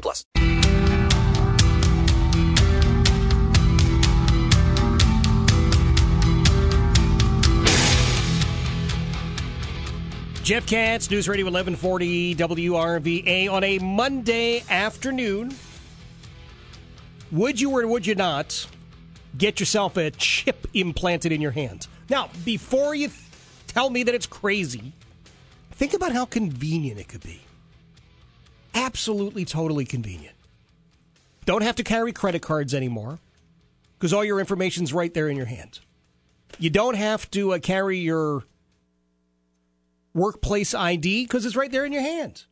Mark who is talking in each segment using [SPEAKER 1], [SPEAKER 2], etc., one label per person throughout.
[SPEAKER 1] plus.
[SPEAKER 2] Jeff Katz, News Radio 1140 WRVA on a Monday afternoon. Would you or would you not get yourself a chip implanted in your hand? Now, before you th- tell me that it's crazy, think about how convenient it could be. Absolutely, totally convenient. Don't have to carry credit cards anymore because all your information's right there in your hands. You don't have to uh, carry your workplace ID because it's right there in your hands.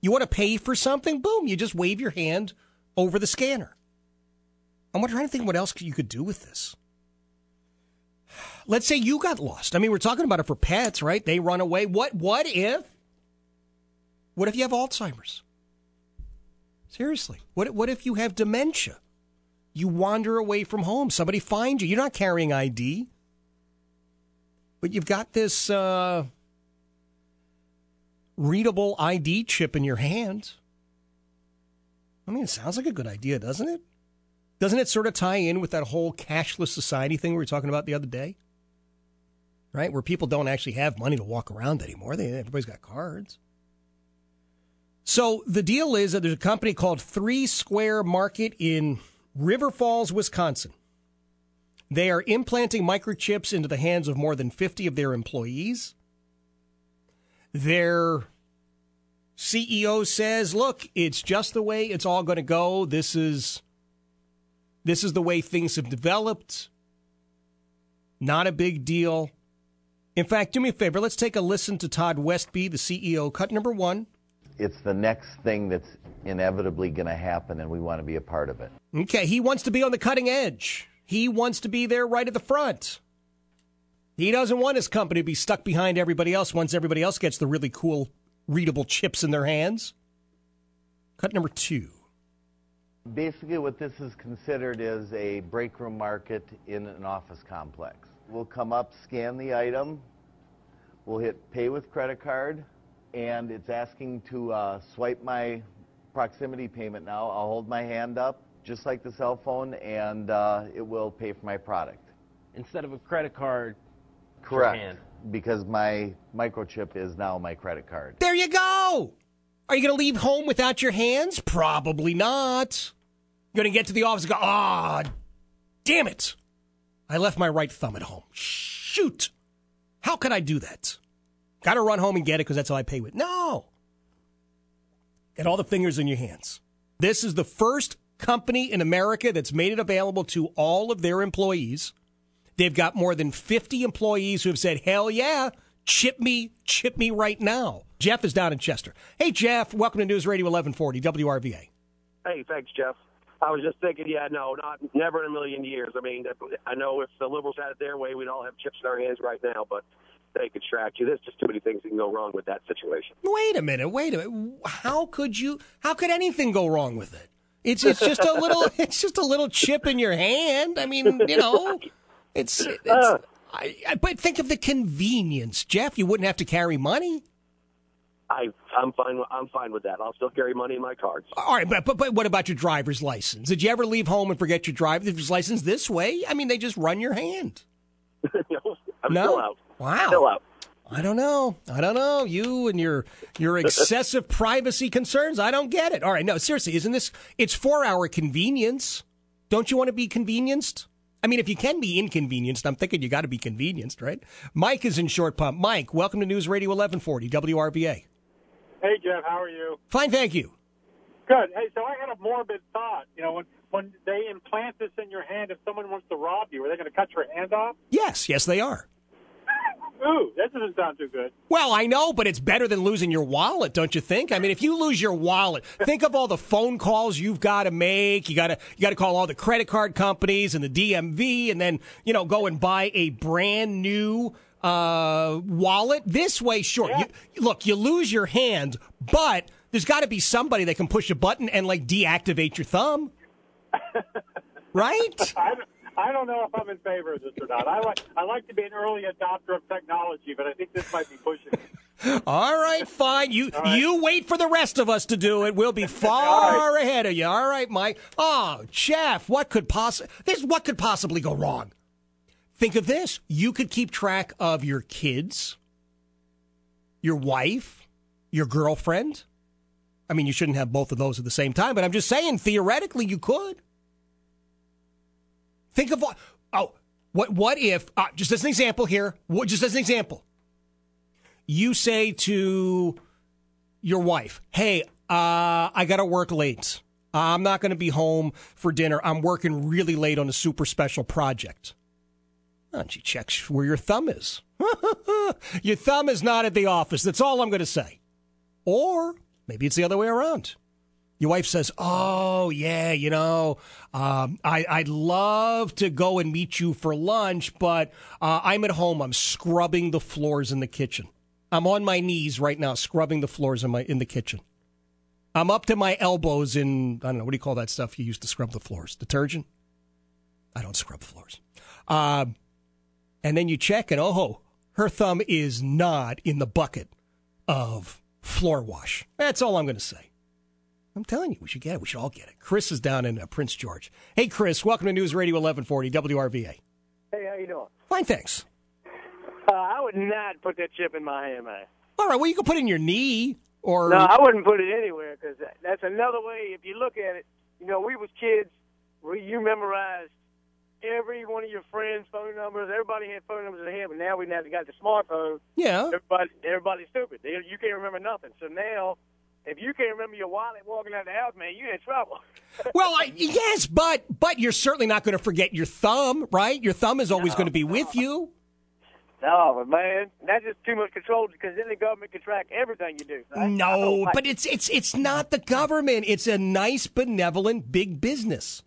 [SPEAKER 2] You want to pay for something? Boom, you just wave your hand over the scanner. I'm trying to think what else you could do with this. Let's say you got lost. I mean, we're talking about it for pets, right? They run away. What what if what if you have Alzheimer's? Seriously. What what if you have dementia? You wander away from home. Somebody finds you. You're not carrying ID. But you've got this uh, readable ID chip in your hand. I mean, it sounds like a good idea, doesn't it? Doesn't it sort of tie in with that whole cashless society thing we were talking about the other day? Right? Where people don't actually have money to walk around anymore. They, everybody's got cards. So the deal is that there's a company called Three Square Market in River Falls, Wisconsin. They are implanting microchips into the hands of more than 50 of their employees. Their CEO says, "Look, it's just the way it's all going to go. This is this is the way things have developed. Not a big deal." In fact, do me a favor. Let's take a listen to Todd Westby, the CEO. Cut number 1.
[SPEAKER 3] It's the next thing that's inevitably going to happen, and we want to be a part of it.
[SPEAKER 2] Okay, he wants to be on the cutting edge. He wants to be there right at the front. He doesn't want his company to be stuck behind everybody else once everybody else gets the really cool, readable chips in their hands. Cut number two.
[SPEAKER 3] Basically, what this is considered is a break room market in an office complex. We'll come up, scan the item, we'll hit pay with credit card, and it's asking to uh, swipe my proximity payment now. I'll hold my hand up, just like the cell phone, and uh, it will pay for my product.
[SPEAKER 4] Instead of a credit card,
[SPEAKER 3] Correct.
[SPEAKER 4] hand.
[SPEAKER 3] Because my microchip is now my credit card.
[SPEAKER 2] There you go. Are you going to leave home without your hands? Probably not. You're going to get to the office and go, ah, damn it. I left my right thumb at home. Shoot. How could I do that? Got to run home and get it because that's how I pay with. No. Get all the fingers in your hands. This is the first company in America that's made it available to all of their employees. They've got more than 50 employees who have said, hell yeah, chip me, chip me right now. Jeff is down in Chester. Hey, Jeff, welcome to News Radio 1140, WRVA.
[SPEAKER 5] Hey, thanks, Jeff. I was just thinking, yeah, no, not never in a million years. I mean, I know if the liberals had it their way, we'd all have chips in our hands right now, but they could track you. There's just too many things that can go wrong with that situation.
[SPEAKER 2] Wait a minute, wait a minute. How could you, how could anything go wrong with it? It's, it's just a little, it's just a little chip in your hand. I mean, you know, it's, it's uh. I, I, but think of the convenience, Jeff. You wouldn't have to carry money.
[SPEAKER 5] I, I'm fine. I'm fine with that. I'll still carry money in my cards.
[SPEAKER 2] All right, but, but but what about your driver's license? Did you ever leave home and forget your driver's license this way? I mean, they just run your hand.
[SPEAKER 5] no, I'm
[SPEAKER 2] No?
[SPEAKER 5] still out.
[SPEAKER 2] Wow.
[SPEAKER 5] Still out.
[SPEAKER 2] I don't know. I don't know. You and your your excessive privacy concerns. I don't get it. All right, no, seriously, isn't this? It's for our convenience. Don't you want to be convenienced? I mean, if you can be inconvenienced, I'm thinking you got to be convenienced, right? Mike is in short pump. Mike, welcome to News Radio 1140 WRVA.
[SPEAKER 6] Hey, Jeff, how are you?
[SPEAKER 2] Fine, thank you.
[SPEAKER 6] Good. Hey, so I had a morbid thought. You know, when when they implant this in your hand, if someone wants to rob you, are they going to cut your hand off?
[SPEAKER 2] Yes, yes, they are.
[SPEAKER 6] Ooh, that doesn't sound too good.
[SPEAKER 2] Well, I know, but it's better than losing your wallet, don't you think? I mean, if you lose your wallet, think of all the phone calls you've got to make. You got to you got to call all the credit card companies and the DMV, and then you know go and buy a brand new uh, wallet. This way, sure. You, look, you lose your hand, but there's got to be somebody that can push a button and like deactivate your thumb, right?
[SPEAKER 6] I don't, I don't know if I'm in favor of this or not. I like I like to be an early adopter of technology, but I think this might be pushing it.
[SPEAKER 2] All right, fine. You
[SPEAKER 6] right.
[SPEAKER 2] you wait for the rest of us to do it. We'll be far ahead of you. All right, Mike. Oh, Jeff, what could possibly this? What could possibly go wrong? Think of this: you could keep track of your kids, your wife, your girlfriend. I mean, you shouldn't have both of those at the same time, but I'm just saying theoretically you could. Think of what. Oh, what? What if? Uh, just as an example here. What, just as an example you say to your wife, "Hey, uh, I got to work late. I'm not going to be home for dinner. I'm working really late on a super special project." And she checks where your thumb is. your thumb is not at the office. That's all I'm going to say. Or maybe it's the other way around. Your wife says, "Oh yeah, you know, um, I, I'd love to go and meet you for lunch, but uh, I'm at home. I'm scrubbing the floors in the kitchen. I'm on my knees right now, scrubbing the floors in my in the kitchen. I'm up to my elbows in I don't know what do you call that stuff you use to scrub the floors? Detergent. I don't scrub floors. Um, and then you check, and oh, her thumb is not in the bucket of floor wash. That's all I'm going to say. I'm telling you, we should get it. We should all get it. Chris is down in uh, Prince George. Hey, Chris, welcome to News Radio 1140 WRVA.
[SPEAKER 7] Hey, how you doing?
[SPEAKER 2] Fine, thanks.
[SPEAKER 7] Uh, I would not put that chip in my hand, man.
[SPEAKER 2] All right, well, you can put it in your knee or.
[SPEAKER 7] No, I wouldn't put it anywhere because that's another way. If you look at it, you know, we was kids. where you memorized every one of your friends' phone numbers. Everybody had phone numbers in their head, but now we now got the smartphone.
[SPEAKER 2] Yeah.
[SPEAKER 7] Everybody, everybody's stupid. They, you can't remember nothing. So now, if you can't remember your wallet walking out the house, man, you in trouble.
[SPEAKER 2] Well, I, yes, but but you're certainly not going to forget your thumb, right? Your thumb is always going to be with you.
[SPEAKER 7] No, but man, that's just too much control because then the government can track everything you do. I
[SPEAKER 2] No,
[SPEAKER 7] like
[SPEAKER 2] but it's it's it's not the government. It's a nice, benevolent big business.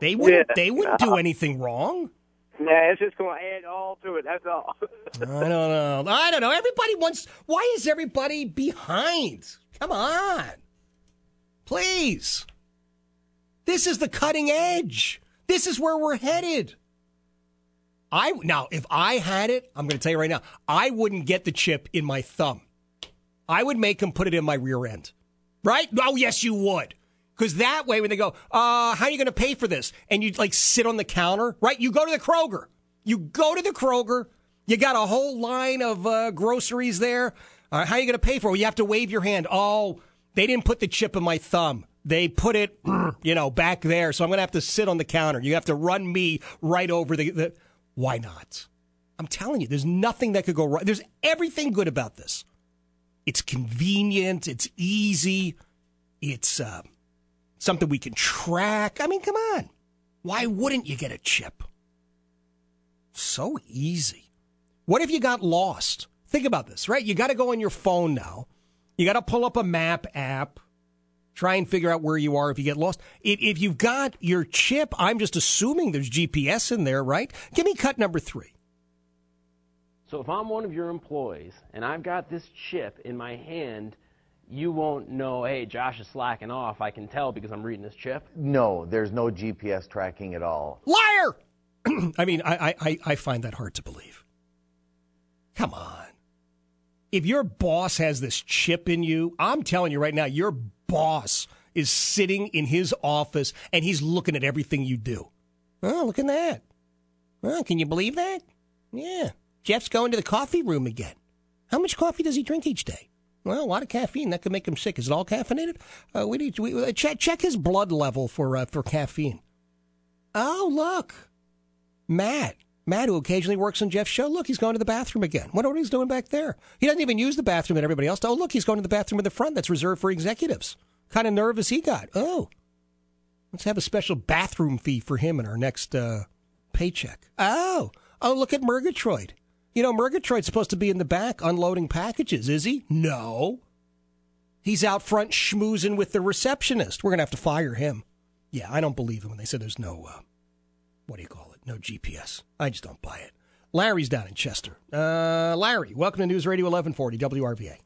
[SPEAKER 2] They wouldn't
[SPEAKER 7] Yeah.
[SPEAKER 2] they wouldn't do anything wrong.
[SPEAKER 7] Nah, it's just going to add all to it. That's all.
[SPEAKER 2] I don't know. I don't know. Everybody wants. Why is everybody behind? Come on, please. This is the cutting edge. This is where we're headed. I now, if I had it, I'm going to tell you right now, I wouldn't get the chip in my thumb. I would make him put it in my rear end. Right? Oh, yes, you would. Because that way, when they go, uh, how are you going to pay for this? And you like sit on the counter, right? You go to the Kroger. You go to the Kroger. You got a whole line of uh, groceries there. Right, how are you going to pay for it? Well, you have to wave your hand. Oh, they didn't put the chip in my thumb. They put it, you know, back there. So I'm going to have to sit on the counter. You have to run me right over the. the why not? I'm telling you, there's nothing that could go wrong. There's everything good about this. It's convenient. It's easy. It's uh, something we can track. I mean, come on. Why wouldn't you get a chip? So easy. What if you got lost? Think about this, right? You got to go on your phone now. You got to pull up a map app, try and figure out where you are if you get lost. If, you've got your chip, I'm just assuming there's GPS in there, right? Give me cut number three.
[SPEAKER 4] So if I'm one of your employees and I've got this chip in my hand, you won't know, hey, Josh is slacking off. I can tell because I'm reading this chip.
[SPEAKER 3] No, there's no GPS tracking at all.
[SPEAKER 2] Liar! I mean, I, I, I find that hard to believe. Come on. If your boss has this chip in you, I'm telling you right now, your boss is sitting in his office and he's looking at everything you do. Oh, look at that. Oh, can you believe that? Yeah. Jeff's going to the coffee room again. How much coffee does he drink each day? Well, a lot of caffeine that could make him sick. Is it all caffeinated? Uh, we need to we, uh, check check his blood level for uh, for caffeine. Oh, look, Matt. Matt, who occasionally works on Jeff's show, look, he's going to the bathroom again. Wonder what he's doing back there. He doesn't even use the bathroom that everybody else. Oh, look, he's going to the bathroom in the front that's reserved for executives. kind of nervous he got. Oh, let's have a special bathroom fee for him in our next uh, paycheck. Oh, Oh, look at Murgatroyd. You know, Murgatroyd's supposed to be in the back unloading packages, is he? No. He's out front schmoozing with the receptionist. We're going to have to fire him. Yeah, I don't believe him when they said there's no, uh, what do you call it? No GPS. I just don't buy it. Larry's down in Chester. Uh, Larry, welcome to News Radio 1140 WRVA.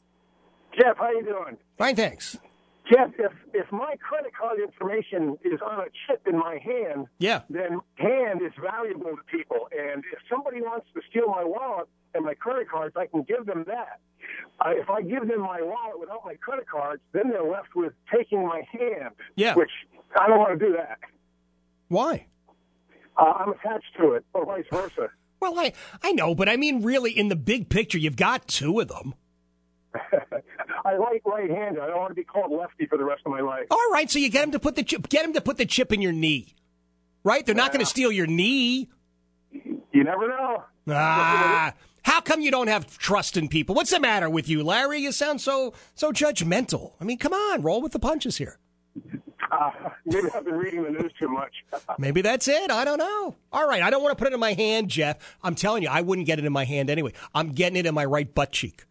[SPEAKER 8] Jeff, how you doing?
[SPEAKER 2] Fine, thanks.
[SPEAKER 8] Jeff, if if my credit card information is on a chip in my hand,
[SPEAKER 2] Yeah.
[SPEAKER 8] then hand is valuable to people. And if somebody wants to steal my wallet and my credit cards, I can give them that. Uh, if I give them my wallet without my credit cards, then they're left with taking my hand.
[SPEAKER 2] Yeah.
[SPEAKER 8] Which I don't want to do that.
[SPEAKER 2] Why?
[SPEAKER 8] Uh, I'm attached to it, or vice versa.
[SPEAKER 2] Well, I, I know, but I mean, really, in the big picture, you've got two of them.
[SPEAKER 8] I like right-handed. I don't want to be called lefty for the rest of my life.
[SPEAKER 2] All right, so you get him to put the chip, get him to put the chip in your knee, right? They're not going to steal your knee.
[SPEAKER 8] You never know.
[SPEAKER 2] Ah, how come you don't have trust in people? What's the matter with you, Larry? You sound so so judgmental. I mean, come on, roll with the punches here.
[SPEAKER 8] Uh, maybe I've been reading the news too much.
[SPEAKER 2] Maybe that's it. I don't know. All right, I don't want to put it in my hand, Jeff. I'm telling you, I wouldn't get it in my hand anyway. I'm getting it in my right butt cheek.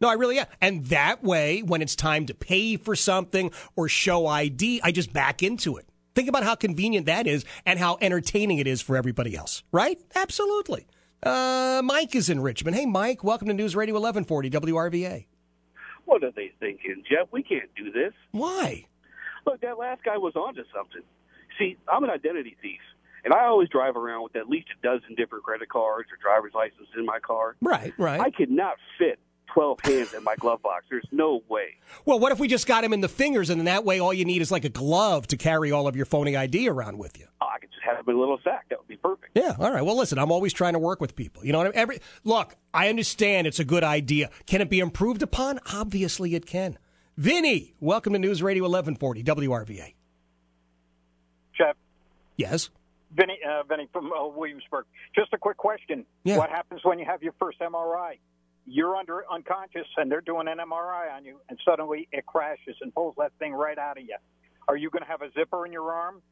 [SPEAKER 2] No, I really am. And that way, when it's time to pay for something or show ID, I just back into it. Think about how convenient that is and how entertaining it is for everybody else, right? Absolutely. Uh, Mike is in Richmond. Hey, Mike, welcome to News Radio 1140 WRVA.
[SPEAKER 9] What are they thinking, Jeff? We can't do this.
[SPEAKER 2] Why?
[SPEAKER 9] Look, that last guy was onto something. See, I'm an identity thief, and I always drive around with at least a dozen different credit cards or driver's licenses in my car.
[SPEAKER 2] Right, right.
[SPEAKER 9] I could not fit 12 hands in my glove box. There's no way.
[SPEAKER 2] Well, what if we just got him in the fingers and then that way all you need is like a glove to carry all of your phony ID around with you?
[SPEAKER 9] Oh, I could just have him in a little sack. That would be perfect.
[SPEAKER 2] Yeah, all right. Well, listen, I'm always trying to work with people. You know what I mean? Every look, I understand it's a good idea. Can it be improved upon? Obviously, it can. Vinny, welcome to News Radio 1140 WRVA.
[SPEAKER 10] Jeff,
[SPEAKER 2] Yes.
[SPEAKER 10] Vinny, uh, Vinny from uh, Williamsburg. Just a quick question.
[SPEAKER 2] Yeah.
[SPEAKER 10] What happens when you have your first MRI? You're under unconscious and they're doing an MRI on you, and suddenly it crashes and pulls that thing right out of you. Are you going to have a zipper in your arm?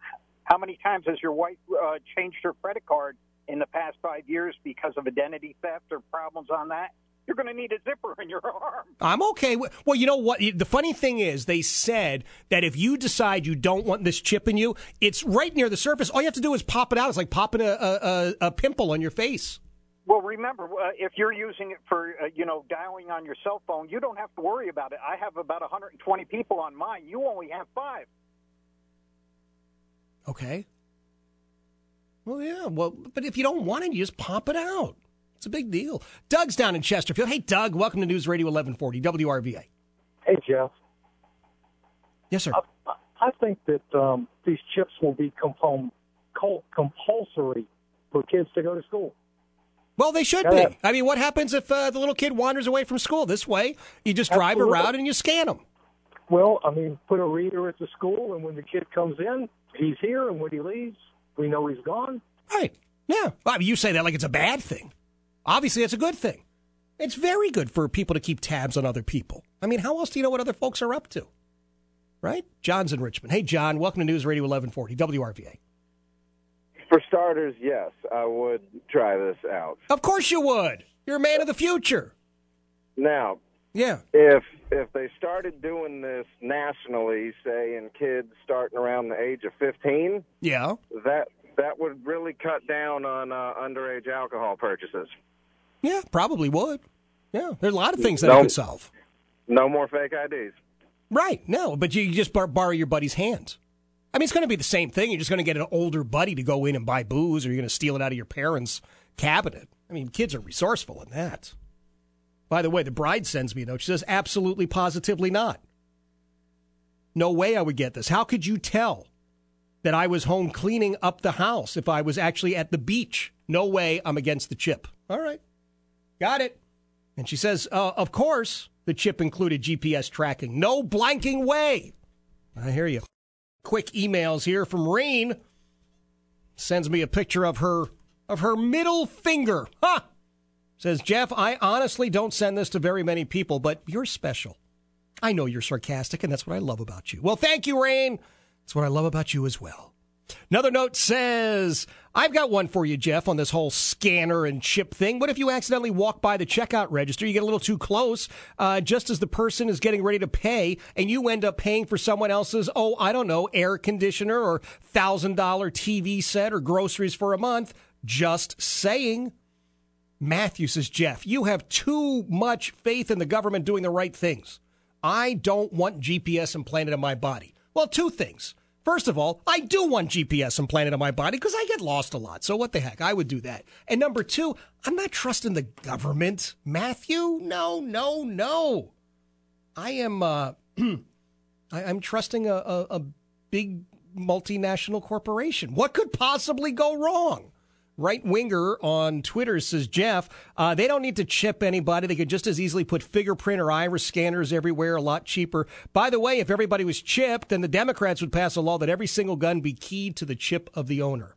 [SPEAKER 10] How many times has your wife uh, changed her credit card in the past five years because of identity theft or problems on that? You're going to need a zipper in your arm.
[SPEAKER 2] I'm okay. Well, you know what? The funny thing is, they said that if you decide you don't want this chip in you, it's right near the surface. All you have to do is pop it out. It's like popping a, a, a, a pimple on your face.
[SPEAKER 10] Well, remember, uh, if you're using it for, uh, you know, dialing on your cell phone, you don't have to worry about it. I have about 120 people on mine. You only have five.
[SPEAKER 2] Okay. Well, yeah. Well, but if you don't want it, you just pop it out. It's a big deal. Doug's down in Chesterfield. Hey, Doug, welcome to News Radio 1140 WRVA.
[SPEAKER 11] Hey, Jeff.
[SPEAKER 2] Yes, sir.
[SPEAKER 11] I, I think that um, these chips will be compul- compulsory for kids to go to school.
[SPEAKER 2] Well, they should
[SPEAKER 11] Yeah.
[SPEAKER 2] be. I mean, what happens if uh, the little kid wanders away from school? This way, you just drive
[SPEAKER 11] Absolutely.
[SPEAKER 2] around and you scan them.
[SPEAKER 11] Well, I mean, put a reader at the school, and when the kid comes in, he's here, and when he leaves, we know he's gone.
[SPEAKER 2] Right. Yeah. Well, I mean, you say that like it's a bad thing. Obviously, it's a good thing. It's very good for people to keep tabs on other people. I mean, how else do you know what other folks are up to? Right? John's in Richmond. Hey, John, welcome to News Radio 1140 WRVA.
[SPEAKER 12] For starters, yes, I would try this out.
[SPEAKER 2] Of course you would. You're a man of the future.
[SPEAKER 12] Now,
[SPEAKER 2] Yeah.
[SPEAKER 12] if if they started doing this nationally, say in kids starting around the age of 15,
[SPEAKER 2] Yeah.
[SPEAKER 12] that that would really cut down on uh, underage alcohol purchases.
[SPEAKER 2] Yeah, probably would. Yeah. There's a lot of things that
[SPEAKER 12] No.
[SPEAKER 2] it could solve.
[SPEAKER 12] No more fake IDs.
[SPEAKER 2] Right. No, but you just borrow your buddy's hands. I mean, it's going to be the same thing. You're just going to get an older buddy to go in and buy booze, or you're going to steal it out of your parents' cabinet. I mean, kids are resourceful in that. By the way, the bride sends me a note. She says, absolutely, positively not. No way I would get this. How could you tell that I was home cleaning up the house if I was actually at the beach? No way I'm against the chip. All right. Got it. And she says, uh, of course, the chip included GPS tracking. No blanking way. I hear you. Quick emails here from Rain. Sends me a picture of her of her middle finger. Ha! Says Jeff, I honestly don't send this to very many people, but you're special. I know you're sarcastic, and that's what I love about you. Well, thank you, Rain. That's what I love about you as well. Another note says, I've got one for you, Jeff, on this whole scanner and chip thing. What if you accidentally walk by the checkout register? You get a little too close, uh, just as the person is getting ready to pay, and you end up paying for someone else's, oh, I don't know, air conditioner or $1,000 TV set or groceries for a month. Just saying. Matthew says, Jeff, you have too much faith in the government doing the right things. I don't want GPS implanted in my body. Well, two things. First of all, I do want GPS implanted in my body because I get lost a lot. So what the heck? I would do that. And number two, I'm not trusting the government. Matthew? No, no, no. I am, uh, I, am trusting a, a, a big multinational corporation. What could possibly go wrong? Right winger on Twitter says, Jeff, uh, they don't need to chip anybody. They could just as easily put fingerprint or iris scanners everywhere, a lot cheaper. By the way, if everybody was chipped, then the Democrats would pass a law that every single gun be keyed to the chip of the owner.